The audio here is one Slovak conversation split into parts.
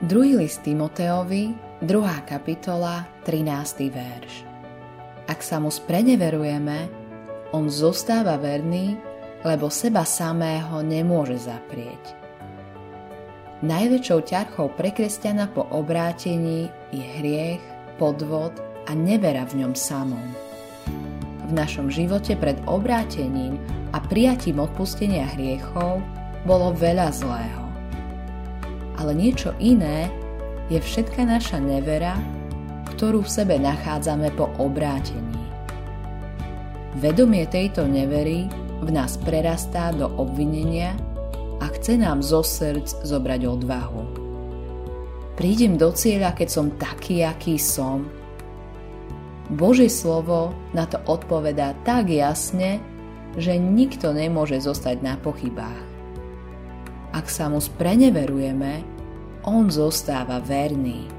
Druhý list Timoteovi, 2. kapitola, 13. verš. Ak sa mu spreneverujeme, on zostáva verný, lebo seba samého nemôže zaprieť. Najväčšou ťarchou pre kresťana po obrátení je hriech, podvod a nevera v ňom samom. V našom živote pred obrátením a prijatím odpustenia hriechov bolo veľa zlého ale niečo iné je všetka naša nevera, ktorú v sebe nachádzame po obrátení. Vedomie tejto nevery v nás prerastá do obvinenia a chce nám zo srdc zobrať odvahu. Prídem do cieľa, keď som taký, aký som. Božie slovo na to odpovedá tak jasne, že nikto nemôže zostať na pochybách. Ak sa mu spreneverujeme, on zostáva verný.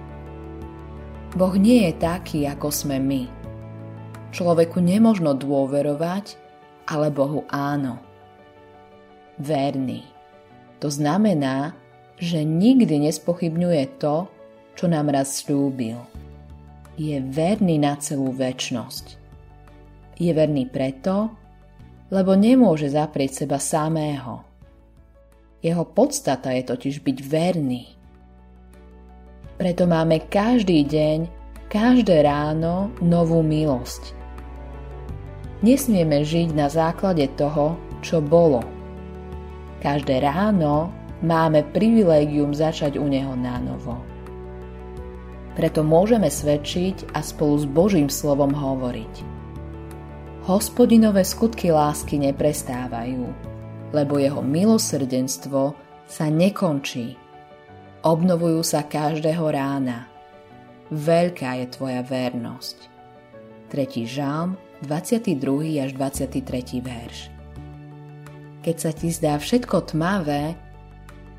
Boh nie je taký, ako sme my. Človeku nemožno dôverovať, ale Bohu áno. Verný. To znamená, že nikdy nespochybňuje to, čo nám raz slúbil. Je verný na celú väčnosť. Je verný preto, lebo nemôže zaprieť seba samého jeho podstata je totiž byť verný. Preto máme každý deň, každé ráno novú milosť. Nesmieme žiť na základe toho, čo bolo. Každé ráno máme privilégium začať u Neho na novo. Preto môžeme svedčiť a spolu s Božím slovom hovoriť. Hospodinové skutky lásky neprestávajú lebo jeho milosrdenstvo sa nekončí. Obnovujú sa každého rána. Veľká je tvoja vernosť. 3. žalm, 22. až 23. verš. Keď sa ti zdá všetko tmavé,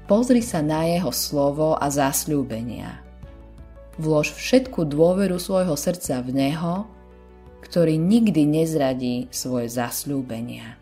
pozri sa na jeho slovo a zasľúbenia. Vlož všetku dôveru svojho srdca v neho, ktorý nikdy nezradí svoje zasľúbenia.